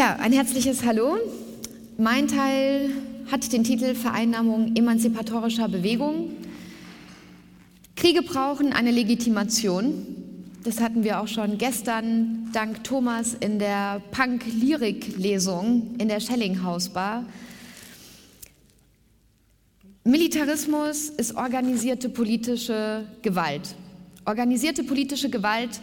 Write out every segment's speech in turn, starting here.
Ja, ein herzliches Hallo. Mein Teil hat den Titel Vereinnahmung emanzipatorischer Bewegung. Kriege brauchen eine Legitimation. Das hatten wir auch schon gestern dank Thomas in der Punk-Lyrik-Lesung in der Schellinghausbar. Militarismus ist organisierte politische Gewalt. Organisierte politische Gewalt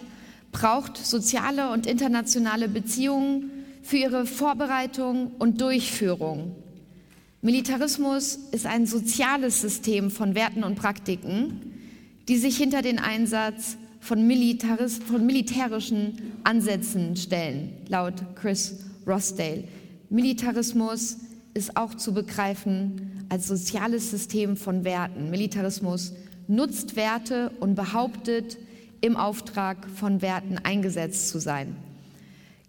braucht soziale und internationale Beziehungen für ihre Vorbereitung und Durchführung. Militarismus ist ein soziales System von Werten und Praktiken, die sich hinter den Einsatz von, Militaris von militärischen Ansätzen stellen, laut Chris Rossdale. Militarismus ist auch zu begreifen als soziales System von Werten. Militarismus nutzt Werte und behauptet, im Auftrag von Werten eingesetzt zu sein.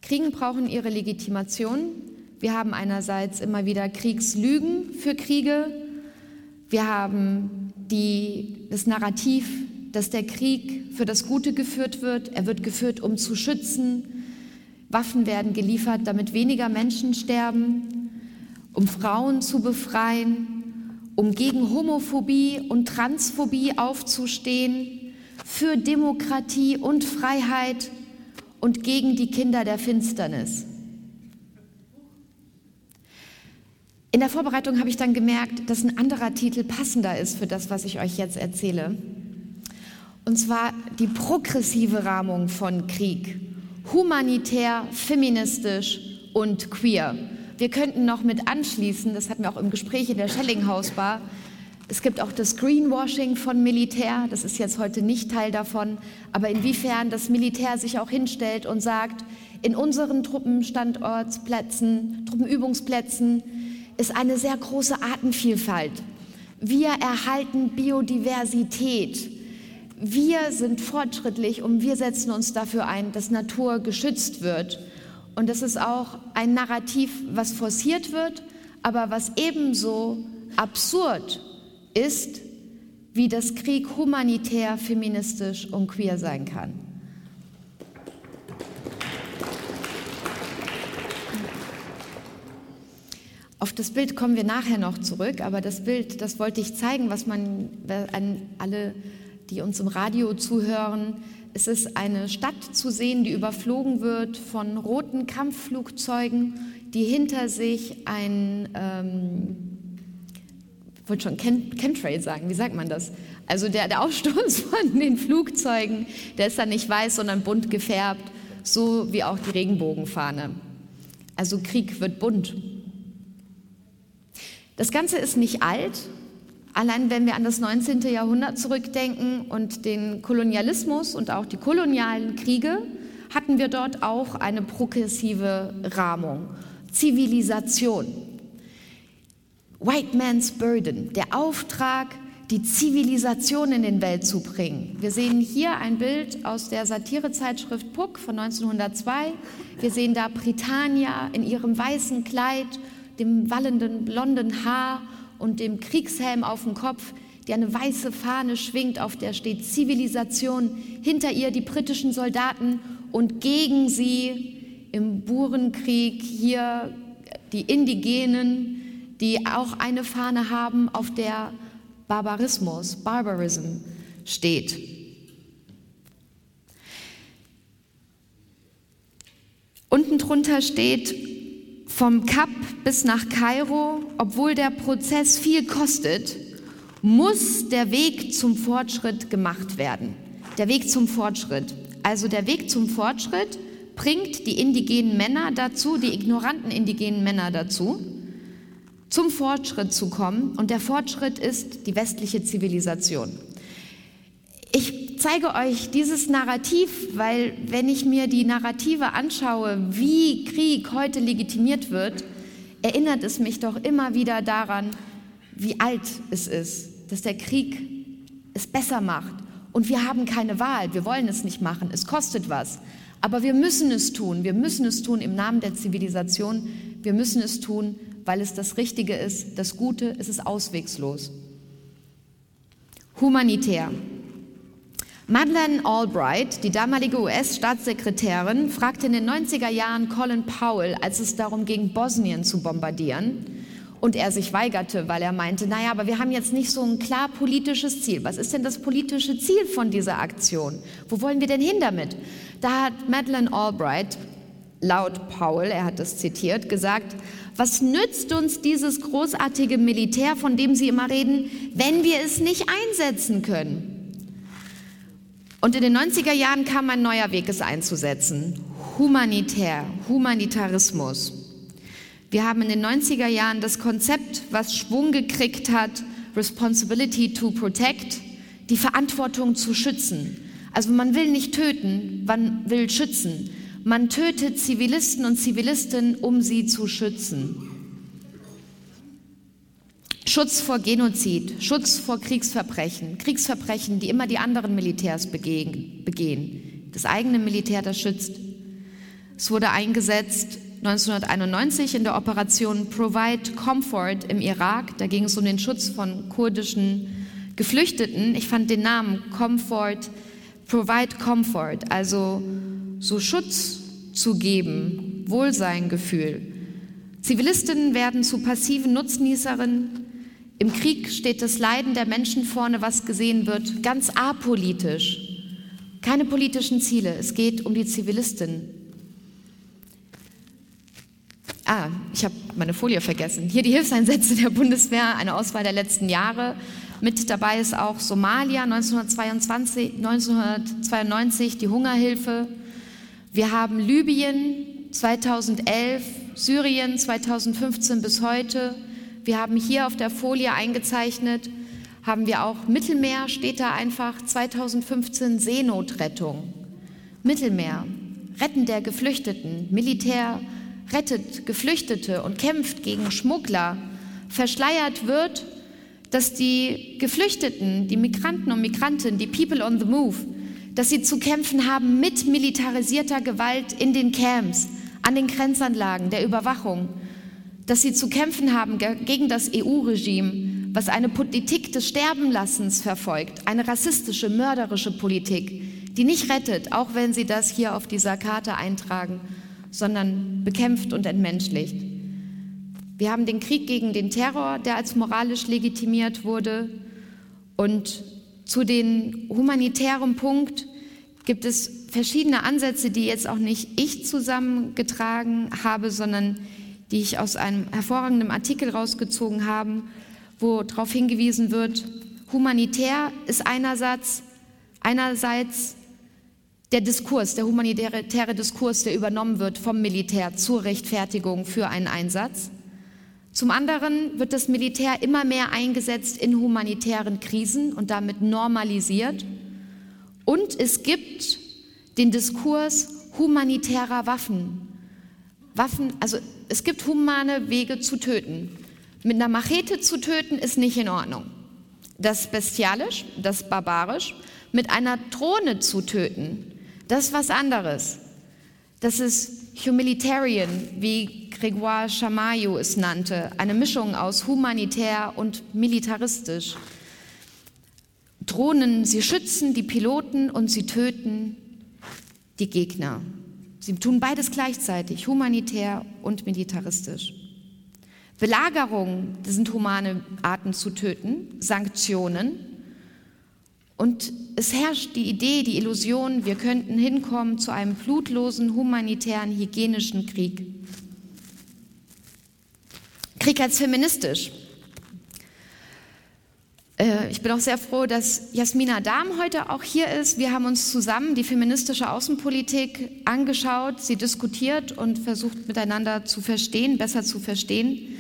Kriegen brauchen ihre Legitimation. Wir haben einerseits immer wieder Kriegslügen für Kriege. Wir haben die, das Narrativ, dass der Krieg für das Gute geführt wird. Er wird geführt, um zu schützen. Waffen werden geliefert, damit weniger Menschen sterben, um Frauen zu befreien, um gegen Homophobie und Transphobie aufzustehen, für Demokratie und Freiheit und gegen die Kinder der Finsternis. In der Vorbereitung habe ich dann gemerkt, dass ein anderer Titel passender ist für das, was ich euch jetzt erzähle. Und zwar die progressive Rahmung von Krieg. Humanitär, feministisch und queer. Wir könnten noch mit anschließen, das hatten wir auch im Gespräch in der Schellinghausbar, es gibt auch das Greenwashing von Militär, das ist jetzt heute nicht Teil davon, aber inwiefern das Militär sich auch hinstellt und sagt, in unseren Truppenstandortsplätzen, Truppenübungsplätzen ist eine sehr große Artenvielfalt. Wir erhalten Biodiversität. Wir sind fortschrittlich und wir setzen uns dafür ein, dass Natur geschützt wird. Und das ist auch ein Narrativ, was forciert wird, aber was ebenso absurd ist, wie das Krieg humanitär, feministisch und queer sein kann. Auf das Bild kommen wir nachher noch zurück, aber das Bild, das wollte ich zeigen, was man an alle, die uns im Radio zuhören, es ist eine Stadt zu sehen, die überflogen wird von roten Kampfflugzeugen, die hinter sich ein ähm, ich wollte schon Chemtrail sagen, wie sagt man das? Also der, der Ausstoß von den Flugzeugen, der ist dann nicht weiß, sondern bunt gefärbt, so wie auch die Regenbogenfahne. Also Krieg wird bunt. Das Ganze ist nicht alt. Allein wenn wir an das 19. Jahrhundert zurückdenken und den Kolonialismus und auch die kolonialen Kriege, hatten wir dort auch eine progressive Rahmung. Zivilisation. White Man's Burden, der Auftrag, die Zivilisation in den Welt zu bringen. Wir sehen hier ein Bild aus der Satirezeitschrift Puck von 1902. Wir sehen da Britannia in ihrem weißen Kleid, dem wallenden blonden Haar und dem Kriegshelm auf dem Kopf, die eine weiße Fahne schwingt, auf der steht Zivilisation, hinter ihr die britischen Soldaten und gegen sie im Burenkrieg hier die Indigenen, die auch eine Fahne haben, auf der Barbarismus, Barbarism steht. Unten drunter steht vom Kap bis nach Kairo, obwohl der Prozess viel kostet, muss der Weg zum Fortschritt gemacht werden. Der Weg zum Fortschritt. Also der Weg zum Fortschritt bringt die indigenen Männer dazu, die ignoranten indigenen Männer dazu, zum Fortschritt zu kommen. Und der Fortschritt ist die westliche Zivilisation. Ich zeige euch dieses Narrativ, weil wenn ich mir die Narrative anschaue, wie Krieg heute legitimiert wird, erinnert es mich doch immer wieder daran, wie alt es ist, dass der Krieg es besser macht. Und wir haben keine Wahl, wir wollen es nicht machen, es kostet was. Aber wir müssen es tun, wir müssen es tun im Namen der Zivilisation, wir müssen es tun, weil es das Richtige ist, das Gute, es ist auswegslos. Humanitär. Madeleine Albright, die damalige US-Staatssekretärin, fragte in den 90er Jahren Colin Powell, als es darum ging, Bosnien zu bombardieren, und er sich weigerte, weil er meinte, naja, aber wir haben jetzt nicht so ein klar politisches Ziel. Was ist denn das politische Ziel von dieser Aktion? Wo wollen wir denn hin damit? Da hat Madeleine Albright laut Paul, er hat das zitiert, gesagt, was nützt uns dieses großartige Militär, von dem Sie immer reden, wenn wir es nicht einsetzen können? Und in den 90er Jahren kam ein neuer Weg, es einzusetzen. Humanitär, Humanitarismus. Wir haben in den 90er Jahren das Konzept, was Schwung gekriegt hat, Responsibility to Protect, die Verantwortung zu schützen. Also man will nicht töten, man will schützen. Man tötet Zivilisten und Zivilistinnen, um sie zu schützen. Schutz vor Genozid, Schutz vor Kriegsverbrechen, Kriegsverbrechen, die immer die anderen Militärs begehen. Das eigene Militär, das schützt. Es wurde eingesetzt 1991 in der Operation Provide Comfort im Irak. Da ging es um den Schutz von kurdischen Geflüchteten. Ich fand den Namen Comfort, Provide Comfort, also so Schutz zu geben, Wohlseingefühl. Zivilistinnen werden zu passiven Nutznießerinnen. Im Krieg steht das Leiden der Menschen vorne, was gesehen wird, ganz apolitisch. Keine politischen Ziele, es geht um die Zivilistinnen. Ah, ich habe meine Folie vergessen. Hier die Hilfseinsätze der Bundeswehr, eine Auswahl der letzten Jahre. Mit dabei ist auch Somalia 1922, 1992, die Hungerhilfe, wir haben Libyen 2011, Syrien 2015 bis heute. Wir haben hier auf der Folie eingezeichnet, haben wir auch Mittelmeer, steht da einfach 2015 Seenotrettung. Mittelmeer, Retten der Geflüchteten, Militär rettet Geflüchtete und kämpft gegen Schmuggler. Verschleiert wird, dass die Geflüchteten, die Migranten und Migrantinnen, die People on the Move, dass sie zu kämpfen haben mit militarisierter Gewalt in den Camps, an den Grenzanlagen, der Überwachung, dass sie zu kämpfen haben gegen das EU-Regime, was eine Politik des Sterbenlassens verfolgt, eine rassistische, mörderische Politik, die nicht rettet, auch wenn sie das hier auf dieser Karte eintragen, sondern bekämpft und entmenschlicht. Wir haben den Krieg gegen den Terror, der als moralisch legitimiert wurde, und zu den humanitären Punkt gibt es verschiedene Ansätze, die jetzt auch nicht ich zusammengetragen habe, sondern die ich aus einem hervorragenden Artikel rausgezogen habe, wo darauf hingewiesen wird, humanitär ist einerseits, einerseits der Diskurs, der humanitäre Diskurs, der übernommen wird vom Militär zur Rechtfertigung für einen Einsatz. Zum anderen wird das Militär immer mehr eingesetzt in humanitären Krisen und damit normalisiert. Und es gibt den Diskurs humanitärer Waffen. Waffen, also es gibt humane Wege zu töten. Mit einer Machete zu töten ist nicht in Ordnung. Das ist bestialisch, das ist barbarisch. Mit einer Drohne zu töten, das ist was anderes. Das ist humanitarian, wie Grégoire Chamaillou es nannte, eine Mischung aus humanitär und militaristisch. Drohnen, sie schützen die Piloten und sie töten die Gegner. Sie tun beides gleichzeitig, humanitär und militaristisch. Belagerung, das sind humane Arten zu töten, Sanktionen. Und es herrscht die Idee, die Illusion, wir könnten hinkommen zu einem blutlosen, humanitären, hygienischen Krieg. Krieg als feministisch. Äh, ich bin auch sehr froh, dass Jasmina Dahm heute auch hier ist. Wir haben uns zusammen die feministische Außenpolitik angeschaut, sie diskutiert und versucht miteinander zu verstehen, besser zu verstehen.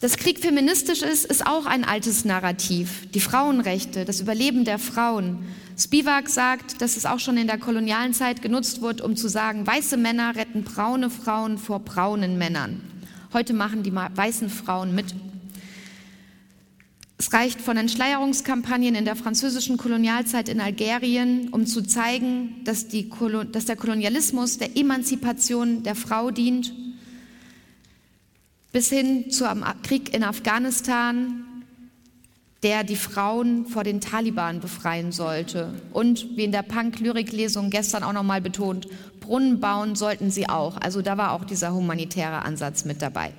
Dass Krieg feministisch ist, ist auch ein altes Narrativ. Die Frauenrechte, das Überleben der Frauen. Spivak sagt, dass es auch schon in der kolonialen Zeit genutzt wird, um zu sagen, weiße Männer retten braune Frauen vor braunen Männern. Heute machen die weißen Frauen mit. Es reicht von Entschleierungskampagnen in der französischen Kolonialzeit in Algerien, um zu zeigen, dass, die, dass der Kolonialismus der Emanzipation der Frau dient, bis hin zum Krieg in Afghanistan, der die Frauen vor den Taliban befreien sollte. Und wie in der Punk-Lyrik-Lesung gestern auch nochmal betont, Brunnen bauen sollten sie auch. Also da war auch dieser humanitäre Ansatz mit dabei.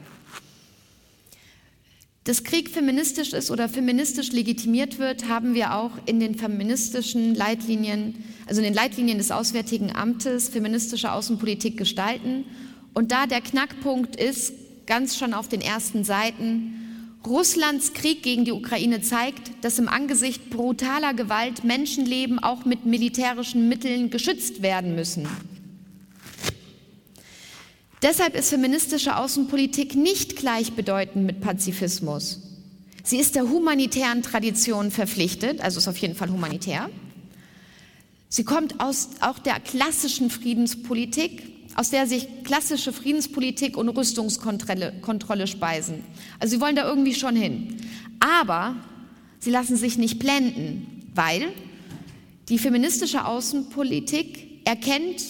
Dass Krieg feministisch ist oder feministisch legitimiert wird, haben wir auch in den feministischen Leitlinien, also in den Leitlinien des Auswärtigen Amtes feministische Außenpolitik gestalten. Und da der Knackpunkt ist, ganz schon auf den ersten Seiten, Russlands Krieg gegen die Ukraine zeigt, dass im Angesicht brutaler Gewalt Menschenleben auch mit militärischen Mitteln geschützt werden müssen. Deshalb ist feministische Außenpolitik nicht gleichbedeutend mit Pazifismus. Sie ist der humanitären Tradition verpflichtet, also ist auf jeden Fall humanitär. Sie kommt aus auch der klassischen Friedenspolitik, aus der sich klassische Friedenspolitik und Rüstungskontrolle Kontrolle speisen. Also sie wollen da irgendwie schon hin. Aber sie lassen sich nicht blenden, weil die feministische Außenpolitik erkennt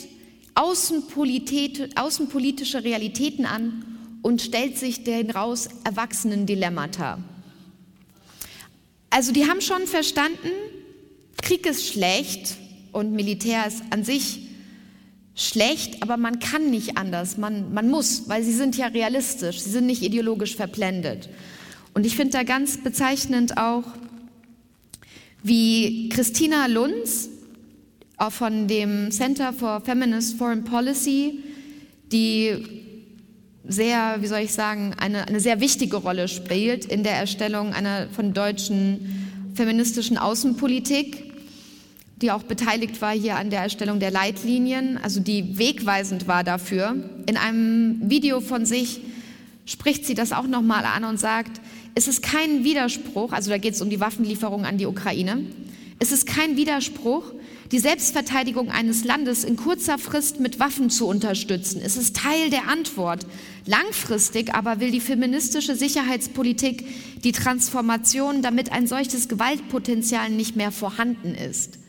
außenpolitische Realitäten an und stellt sich den raus erwachsenen Dilemmata. Also die haben schon verstanden, Krieg ist schlecht und Militär ist an sich schlecht, aber man kann nicht anders, man, man muss, weil sie sind ja realistisch, sie sind nicht ideologisch verblendet. Und ich finde da ganz bezeichnend auch, wie Christina Lunz, auch von dem Center for Feminist Foreign Policy, die sehr, wie soll ich sagen, eine, eine sehr wichtige Rolle spielt in der Erstellung einer von deutschen feministischen Außenpolitik, die auch beteiligt war hier an der Erstellung der Leitlinien, also die wegweisend war dafür. In einem Video von sich spricht sie das auch nochmal an und sagt, es ist kein Widerspruch, also da geht es um die Waffenlieferung an die Ukraine, es ist kein Widerspruch, die Selbstverteidigung eines Landes in kurzer Frist mit Waffen zu unterstützen. Es ist Teil der Antwort. Langfristig aber will die feministische Sicherheitspolitik die Transformation, damit ein solches Gewaltpotenzial nicht mehr vorhanden ist.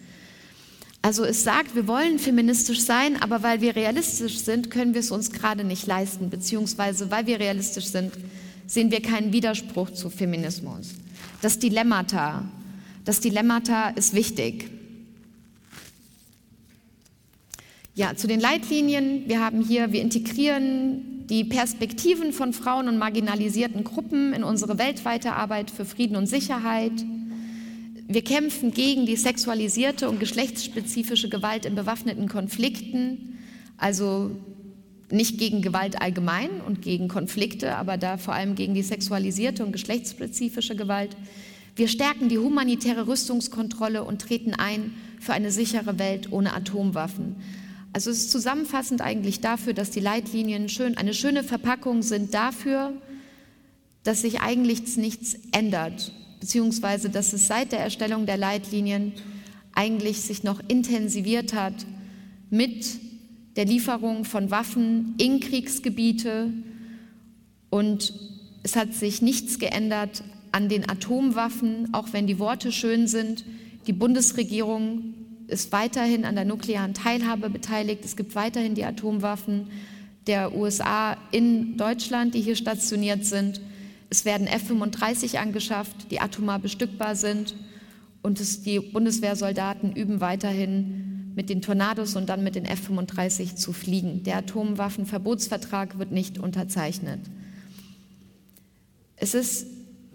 Also es sagt, wir wollen feministisch sein, aber weil wir realistisch sind, können wir es uns gerade nicht leisten, beziehungsweise weil wir realistisch sind, sehen wir keinen Widerspruch zu Feminismus. Das Dilemmata, das Dilemmata ist wichtig. Ja, zu den Leitlinien. Wir haben hier, wir integrieren die Perspektiven von Frauen und marginalisierten Gruppen in unsere weltweite Arbeit für Frieden und Sicherheit. Wir kämpfen gegen die sexualisierte und geschlechtsspezifische Gewalt in bewaffneten Konflikten, also nicht gegen Gewalt allgemein und gegen Konflikte, aber da vor allem gegen die sexualisierte und geschlechtsspezifische Gewalt. Wir stärken die humanitäre Rüstungskontrolle und treten ein für eine sichere Welt ohne Atomwaffen. Also es ist zusammenfassend eigentlich dafür, dass die Leitlinien schön, eine schöne Verpackung sind dafür, dass sich eigentlich nichts ändert, beziehungsweise dass es seit der Erstellung der Leitlinien eigentlich sich noch intensiviert hat mit der Lieferung von Waffen in Kriegsgebiete und es hat sich nichts geändert an den Atomwaffen, auch wenn die Worte schön sind. Die Bundesregierung ist weiterhin an der nuklearen Teilhabe beteiligt. Es gibt weiterhin die Atomwaffen der USA in Deutschland, die hier stationiert sind. Es werden F-35 angeschafft, die atomar bestückbar sind. Und es, die Bundeswehrsoldaten üben weiterhin mit den Tornados und dann mit den F-35 zu fliegen. Der Atomwaffenverbotsvertrag wird nicht unterzeichnet. Es ist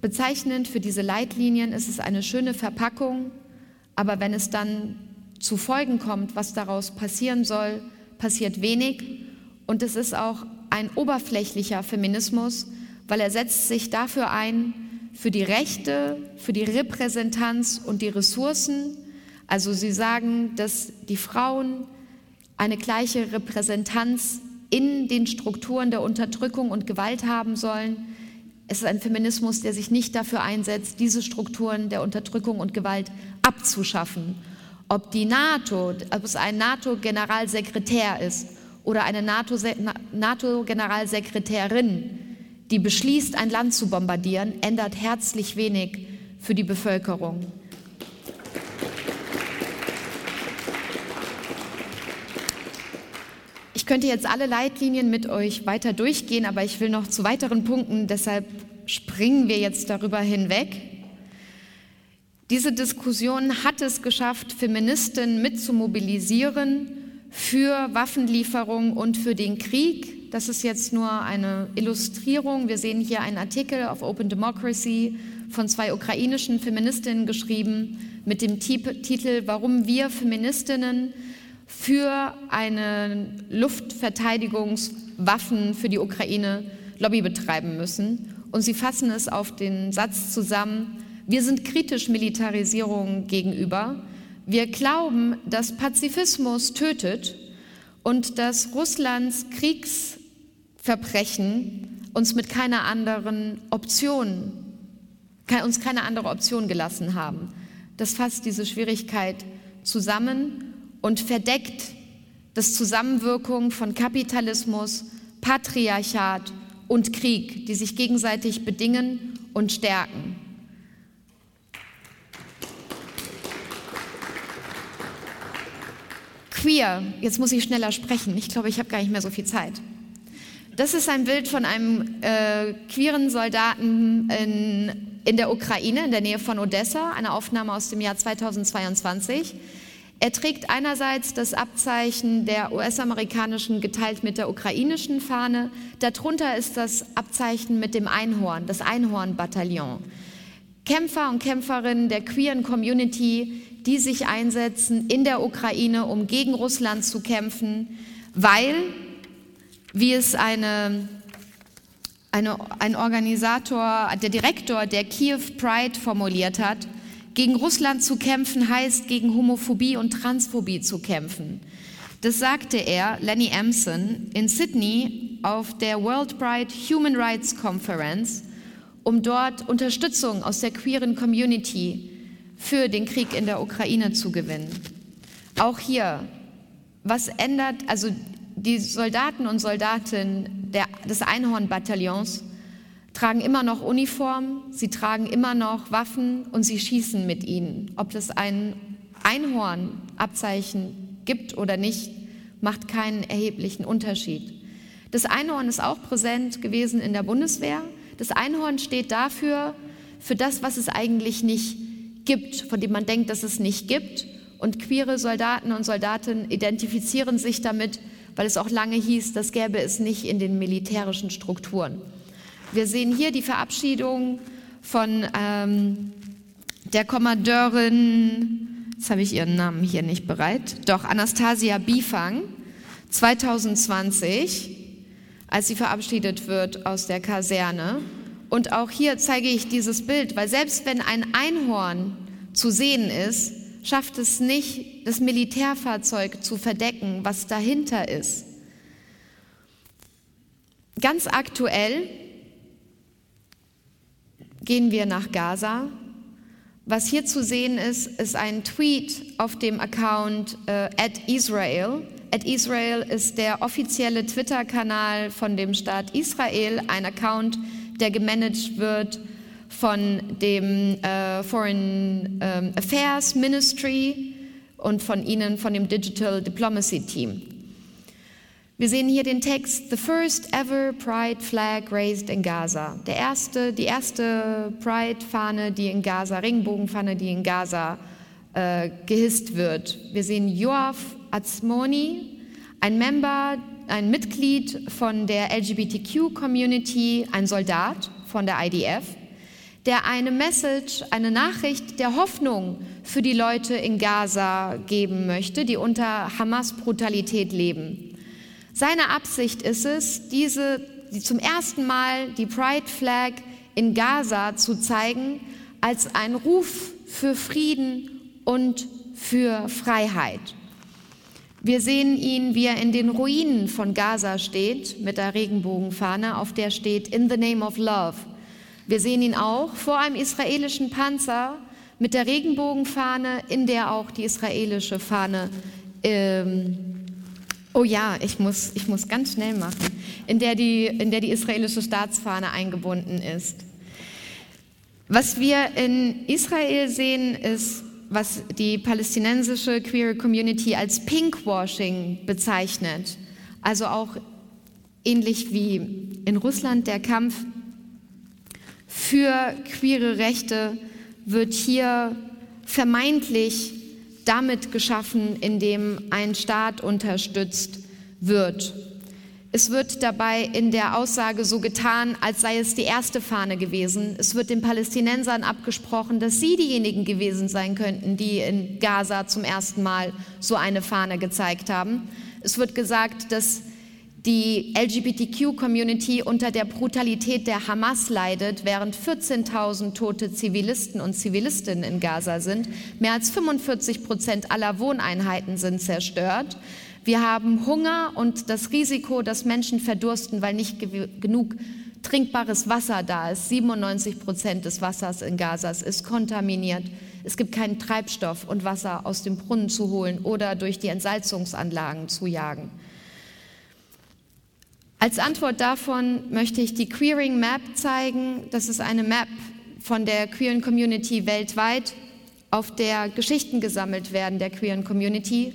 bezeichnend für diese Leitlinien, es ist eine schöne Verpackung, aber wenn es dann zu Folgen kommt, was daraus passieren soll, passiert wenig. Und es ist auch ein oberflächlicher Feminismus, weil er setzt sich dafür ein, für die Rechte, für die Repräsentanz und die Ressourcen. Also sie sagen, dass die Frauen eine gleiche Repräsentanz in den Strukturen der Unterdrückung und Gewalt haben sollen. Es ist ein Feminismus, der sich nicht dafür einsetzt, diese Strukturen der Unterdrückung und Gewalt abzuschaffen ob die NATO, ob es ein NATO-Generalsekretär ist oder eine NATO-Generalsekretärin, die beschließt, ein Land zu bombardieren, ändert herzlich wenig für die Bevölkerung. Ich könnte jetzt alle Leitlinien mit euch weiter durchgehen, aber ich will noch zu weiteren Punkten, deshalb springen wir jetzt darüber hinweg. Diese Diskussion hat es geschafft, Feministinnen mitzumobilisieren für Waffenlieferungen und für den Krieg. Das ist jetzt nur eine Illustrierung. Wir sehen hier einen Artikel auf Open Democracy von zwei ukrainischen Feministinnen geschrieben mit dem Titel Warum wir Feministinnen für eine Luftverteidigungswaffen für die Ukraine Lobby betreiben müssen. Und sie fassen es auf den Satz zusammen, wir sind kritisch Militarisierung gegenüber. Wir glauben, dass Pazifismus tötet und dass Russlands Kriegsverbrechen uns mit keiner anderen Option, uns keine andere Option gelassen haben. Das fasst diese Schwierigkeit zusammen und verdeckt das Zusammenwirkung von Kapitalismus, Patriarchat und Krieg, die sich gegenseitig bedingen und stärken. Queer, jetzt muss ich schneller sprechen, ich glaube, ich habe gar nicht mehr so viel Zeit. Das ist ein Bild von einem äh, queeren Soldaten in, in der Ukraine, in der Nähe von Odessa, eine Aufnahme aus dem Jahr 2022. Er trägt einerseits das Abzeichen der US-amerikanischen geteilt mit der ukrainischen Fahne. Darunter ist das Abzeichen mit dem Einhorn, das Einhornbataillon. Kämpfer und Kämpferinnen der queeren Community, die sich einsetzen in der Ukraine, um gegen Russland zu kämpfen, weil, wie es eine, eine, ein Organisator, der Direktor der Kiew Pride formuliert hat, gegen Russland zu kämpfen heißt, gegen Homophobie und Transphobie zu kämpfen. Das sagte er, Lenny Emson, in Sydney auf der World Pride Human Rights Conference, um dort Unterstützung aus der queeren Community für den Krieg in der Ukraine zu gewinnen. Auch hier, was ändert, also die Soldaten und Soldatinnen der, des Einhornbataillons tragen immer noch Uniform, sie tragen immer noch Waffen und sie schießen mit ihnen. Ob es ein Einhornabzeichen gibt oder nicht, macht keinen erheblichen Unterschied. Das Einhorn ist auch präsent gewesen in der Bundeswehr. Das Einhorn steht dafür, für das, was es eigentlich nicht gibt, von dem man denkt, dass es nicht gibt. Und queere Soldaten und Soldatinnen identifizieren sich damit, weil es auch lange hieß, das gäbe es nicht in den militärischen Strukturen. Wir sehen hier die Verabschiedung von ähm, der Kommandeurin, jetzt habe ich ihren Namen hier nicht bereit, doch Anastasia Bifang 2020, als sie verabschiedet wird aus der Kaserne. Und auch hier zeige ich dieses Bild, weil selbst wenn ein Einhorn zu sehen ist, schafft es nicht, das Militärfahrzeug zu verdecken, was dahinter ist. Ganz aktuell gehen wir nach Gaza. Was hier zu sehen ist, ist ein Tweet auf dem Account äh, Israel. At Israel ist der offizielle Twitter-Kanal von dem Staat Israel, ein Account, der gemanagt wird von dem äh, Foreign ähm, Affairs Ministry und von ihnen, von dem Digital Diplomacy Team. Wir sehen hier den Text The first ever Pride flag raised in Gaza. Der erste, die erste Pride-Fahne, die in Gaza, Regenbogenfahne, die in Gaza äh, gehisst wird. Wir sehen Joaf Azmoni, ein Member, ein Mitglied von der LGBTQ-Community, ein Soldat von der IDF, der eine Message, eine Nachricht der Hoffnung für die Leute in Gaza geben möchte, die unter Hamas-Brutalität leben. Seine Absicht ist es, diese, die zum ersten Mal die Pride Flag in Gaza zu zeigen als ein Ruf für Frieden und für Freiheit. Wir sehen ihn, wie er in den Ruinen von Gaza steht, mit der Regenbogenfahne, auf der steht In the Name of Love. Wir sehen ihn auch vor einem israelischen Panzer mit der Regenbogenfahne, in der auch die israelische Fahne ähm, Oh ja, ich muss, ich muss ganz schnell machen, in der, die, in der die israelische Staatsfahne eingebunden ist. Was wir in Israel sehen, ist, was die palästinensische Queer Community als Pinkwashing bezeichnet. Also auch ähnlich wie in Russland der Kampf für queere Rechte wird hier vermeintlich damit geschaffen, indem ein Staat unterstützt wird. Es wird dabei in der Aussage so getan, als sei es die erste Fahne gewesen. Es wird den Palästinensern abgesprochen, dass sie diejenigen gewesen sein könnten, die in Gaza zum ersten Mal so eine Fahne gezeigt haben. Es wird gesagt, dass die LGBTQ-Community unter der Brutalität der Hamas leidet, während 14.000 tote Zivilisten und Zivilistinnen in Gaza sind. Mehr als 45 Prozent aller Wohneinheiten sind zerstört. Wir haben Hunger und das Risiko, dass Menschen verdursten, weil nicht genug trinkbares Wasser da ist. 97 Prozent des Wassers in Gaza ist kontaminiert. Es gibt keinen Treibstoff und Wasser aus dem Brunnen zu holen oder durch die Entsalzungsanlagen zu jagen. Als Antwort davon möchte ich die Queering Map zeigen. Das ist eine Map von der queeren Community weltweit, auf der Geschichten gesammelt werden der queeren Community.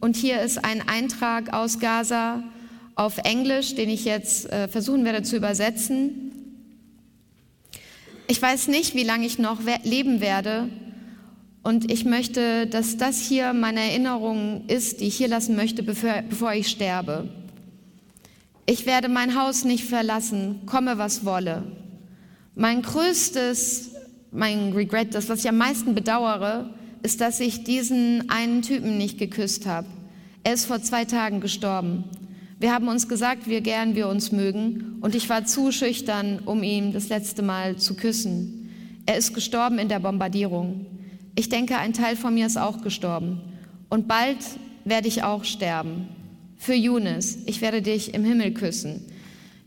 Und hier ist ein Eintrag aus Gaza auf Englisch, den ich jetzt äh, versuchen werde zu übersetzen. Ich weiß nicht, wie lange ich noch leben werde. Und ich möchte, dass das hier meine Erinnerung ist, die ich hier lassen möchte, bevor, bevor ich sterbe. Ich werde mein Haus nicht verlassen, komme was wolle. Mein größtes, mein Regret, das, was ich am meisten bedauere, ist, dass ich diesen einen Typen nicht geküsst habe. Er ist vor zwei Tagen gestorben. Wir haben uns gesagt, wie gern wir uns mögen, und ich war zu schüchtern, um ihn das letzte Mal zu küssen. Er ist gestorben in der Bombardierung. Ich denke, ein Teil von mir ist auch gestorben. Und bald werde ich auch sterben. Für Younes, ich werde dich im Himmel küssen.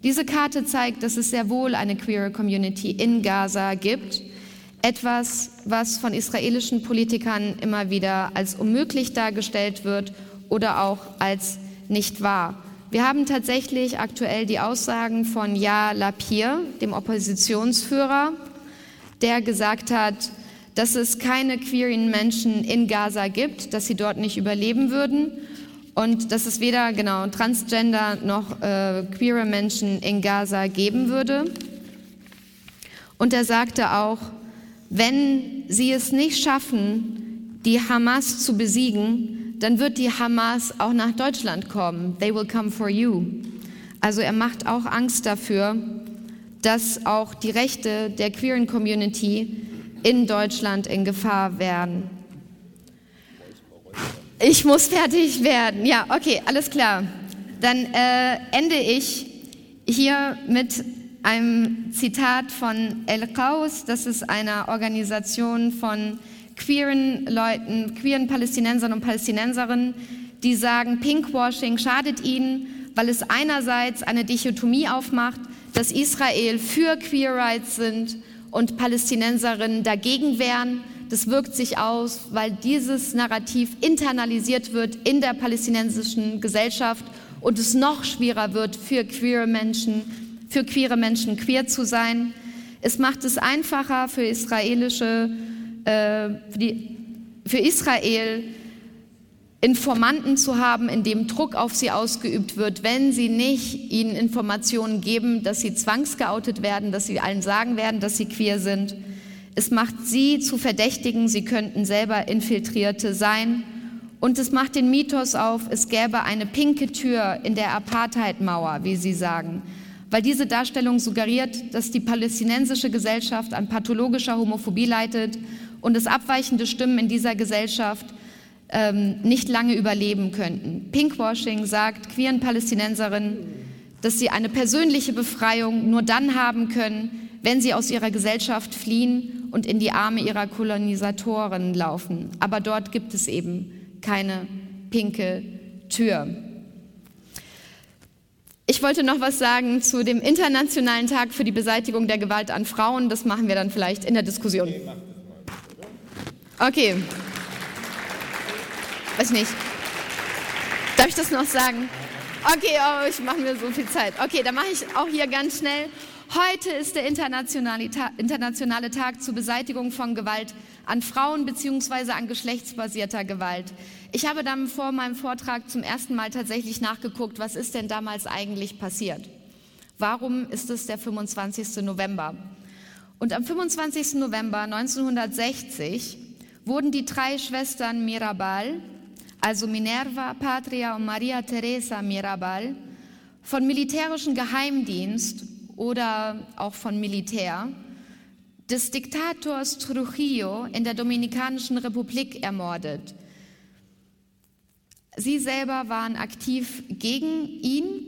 Diese Karte zeigt, dass es sehr wohl eine queere Community in Gaza gibt etwas, was von israelischen Politikern immer wieder als unmöglich dargestellt wird oder auch als nicht wahr. Wir haben tatsächlich aktuell die Aussagen von Ja Lapir, dem Oppositionsführer, der gesagt hat, dass es keine queeren Menschen in Gaza gibt, dass sie dort nicht überleben würden und dass es weder genau Transgender noch äh, queere Menschen in Gaza geben würde. Und er sagte auch, wenn sie es nicht schaffen, die Hamas zu besiegen, dann wird die Hamas auch nach Deutschland kommen. They will come for you. Also er macht auch Angst dafür, dass auch die Rechte der queeren Community in Deutschland in Gefahr wären. Ich muss fertig werden. Ja, okay, alles klar. Dann äh, ende ich hier mit einem Zitat von El Qaus, das ist eine Organisation von queeren Leuten, queeren Palästinensern und Palästinenserinnen, die sagen, Pinkwashing schadet ihnen, weil es einerseits eine Dichotomie aufmacht, dass Israel für Queer Rights sind und Palästinenserinnen dagegen wären. Das wirkt sich aus, weil dieses Narrativ internalisiert wird in der palästinensischen Gesellschaft und es noch schwerer wird für queere Menschen, für queere Menschen queer zu sein. Es macht es einfacher für israelische, äh, für, die, für Israel Informanten zu haben, in dem Druck auf sie ausgeübt wird, wenn sie nicht ihnen Informationen geben, dass sie zwangsgeoutet werden, dass sie allen sagen werden, dass sie queer sind. Es macht sie zu Verdächtigen, sie könnten selber Infiltrierte sein. Und es macht den Mythos auf, es gäbe eine pinke Tür in der Apartheidmauer, wie sie sagen weil diese Darstellung suggeriert, dass die palästinensische Gesellschaft an pathologischer Homophobie leidet und es abweichende Stimmen in dieser Gesellschaft ähm, nicht lange überleben könnten. Pinkwashing sagt queeren Palästinenserinnen, dass sie eine persönliche Befreiung nur dann haben können, wenn sie aus ihrer Gesellschaft fliehen und in die Arme ihrer Kolonisatoren laufen. Aber dort gibt es eben keine pinke Tür. Ich wollte noch was sagen zu dem Internationalen Tag für die Beseitigung der Gewalt an Frauen. Das machen wir dann vielleicht in der Diskussion. Okay. Weiß nicht. Darf ich das noch sagen? Okay, oh, ich mache mir so viel Zeit. Okay, dann mache ich auch hier ganz schnell. Heute ist der internationale, Ta internationale Tag zur Beseitigung von Gewalt an Frauen bzw. an geschlechtsbasierter Gewalt. Ich habe dann vor meinem Vortrag zum ersten Mal tatsächlich nachgeguckt, was ist denn damals eigentlich passiert? Warum ist es der 25. November? Und am 25. November 1960 wurden die drei Schwestern Mirabal, also Minerva, Patria und Maria Teresa Mirabal, von militärischem Geheimdienst oder auch von Militär des Diktators Trujillo in der Dominikanischen Republik ermordet. Sie selber waren aktiv gegen ihn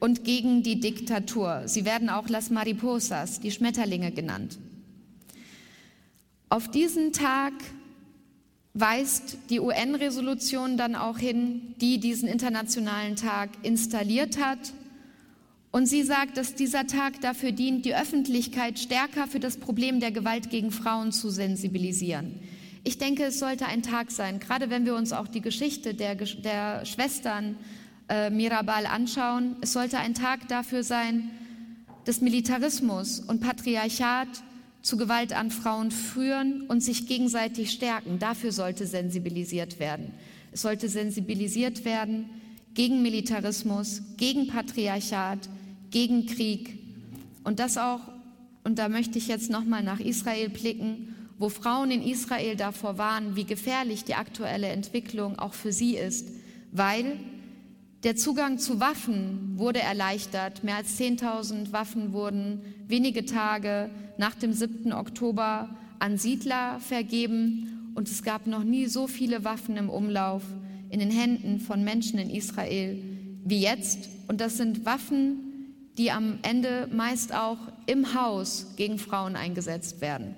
und gegen die Diktatur. Sie werden auch Las Mariposas, die Schmetterlinge genannt. Auf diesen Tag weist die UN-Resolution dann auch hin, die diesen internationalen Tag installiert hat. Und sie sagt, dass dieser Tag dafür dient, die Öffentlichkeit stärker für das Problem der Gewalt gegen Frauen zu sensibilisieren. Ich denke, es sollte ein Tag sein, gerade wenn wir uns auch die Geschichte der, der Schwestern äh, Mirabal anschauen. Es sollte ein Tag dafür sein, dass Militarismus und Patriarchat zu Gewalt an Frauen führen und sich gegenseitig stärken. Dafür sollte sensibilisiert werden. Es sollte sensibilisiert werden gegen Militarismus, gegen Patriarchat, gegen Krieg. Und das auch, und da möchte ich jetzt nochmal nach Israel blicken, wo Frauen in Israel davor warnen, wie gefährlich die aktuelle Entwicklung auch für sie ist, weil der Zugang zu Waffen wurde erleichtert. Mehr als 10.000 Waffen wurden wenige Tage nach dem 7. Oktober an Siedler vergeben und es gab noch nie so viele Waffen im Umlauf in den Händen von Menschen in Israel wie jetzt. Und das sind Waffen, die am Ende meist auch im Haus gegen Frauen eingesetzt werden.